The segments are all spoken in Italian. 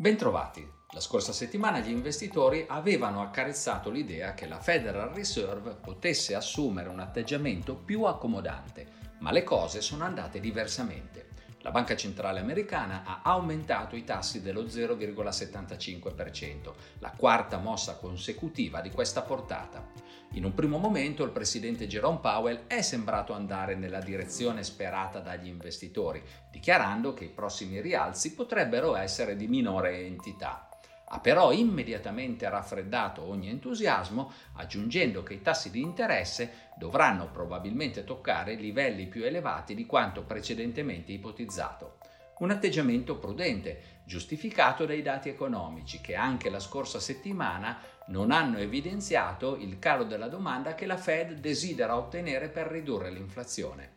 Bentrovati. La scorsa settimana gli investitori avevano accarezzato l'idea che la Federal Reserve potesse assumere un atteggiamento più accomodante, ma le cose sono andate diversamente la Banca Centrale Americana ha aumentato i tassi dello 0,75%, la quarta mossa consecutiva di questa portata. In un primo momento il presidente Jerome Powell è sembrato andare nella direzione sperata dagli investitori, dichiarando che i prossimi rialzi potrebbero essere di minore entità. Ha però immediatamente raffreddato ogni entusiasmo, aggiungendo che i tassi di interesse dovranno probabilmente toccare livelli più elevati di quanto precedentemente ipotizzato. Un atteggiamento prudente, giustificato dai dati economici che anche la scorsa settimana non hanno evidenziato il calo della domanda che la Fed desidera ottenere per ridurre l'inflazione.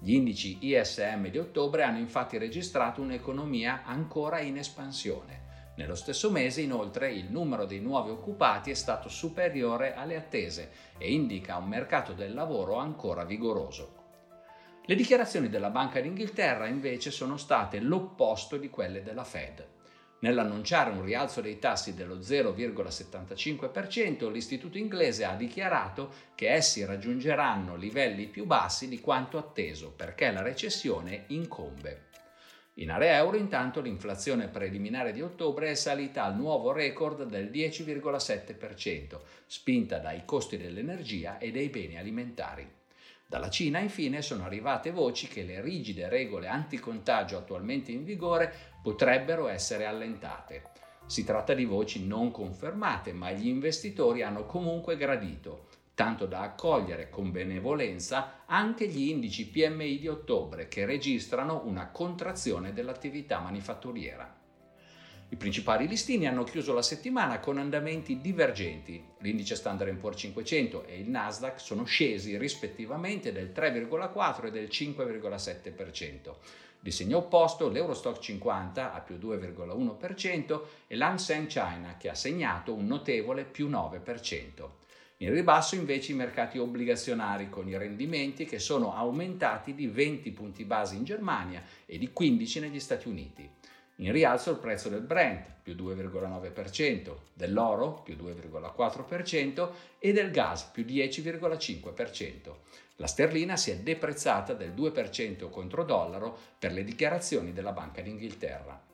Gli indici ISM di ottobre hanno infatti registrato un'economia ancora in espansione. Nello stesso mese, inoltre, il numero dei nuovi occupati è stato superiore alle attese e indica un mercato del lavoro ancora vigoroso. Le dichiarazioni della Banca d'Inghilterra invece sono state l'opposto di quelle della Fed. Nell'annunciare un rialzo dei tassi dello 0,75%, l'istituto inglese ha dichiarato che essi raggiungeranno livelli più bassi di quanto atteso perché la recessione incombe. In area euro intanto l'inflazione preliminare di ottobre è salita al nuovo record del 10,7%, spinta dai costi dell'energia e dei beni alimentari. Dalla Cina infine sono arrivate voci che le rigide regole anticontagio attualmente in vigore potrebbero essere allentate. Si tratta di voci non confermate, ma gli investitori hanno comunque gradito tanto da accogliere con benevolenza anche gli indici PMI di ottobre che registrano una contrazione dell'attività manifatturiera. I principali listini hanno chiuso la settimana con andamenti divergenti. L'indice Standard Poor's 500 e il Nasdaq sono scesi rispettivamente del 3,4 e del 5,7%. Di segno opposto l'Eurostock 50 a più 2,1% e l'Hang China che ha segnato un notevole più 9%. In ribasso invece i mercati obbligazionari con i rendimenti che sono aumentati di 20 punti base in Germania e di 15 negli Stati Uniti. In rialzo il prezzo del Brent più 2,9%, dell'oro più 2,4% e del gas più 10,5%. La sterlina si è deprezzata del 2% contro dollaro per le dichiarazioni della Banca d'Inghilterra.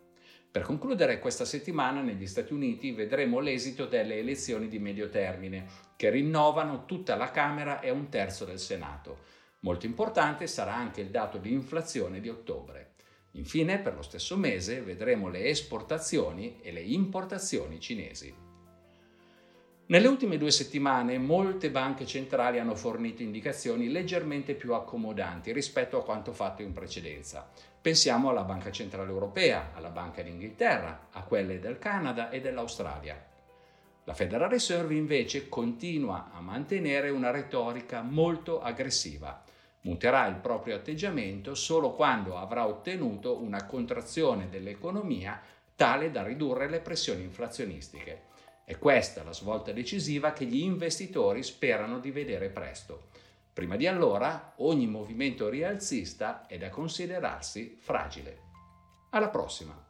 Per concludere, questa settimana negli Stati Uniti vedremo l'esito delle elezioni di medio termine, che rinnovano tutta la Camera e un terzo del Senato. Molto importante sarà anche il dato di inflazione di ottobre. Infine, per lo stesso mese, vedremo le esportazioni e le importazioni cinesi. Nelle ultime due settimane molte banche centrali hanno fornito indicazioni leggermente più accomodanti rispetto a quanto fatto in precedenza. Pensiamo alla Banca Centrale Europea, alla Banca d'Inghilterra, a quelle del Canada e dell'Australia. La Federal Reserve invece continua a mantenere una retorica molto aggressiva. Muterà il proprio atteggiamento solo quando avrà ottenuto una contrazione dell'economia tale da ridurre le pressioni inflazionistiche. È questa la svolta decisiva che gli investitori sperano di vedere presto. Prima di allora ogni movimento rialzista è da considerarsi fragile. Alla prossima!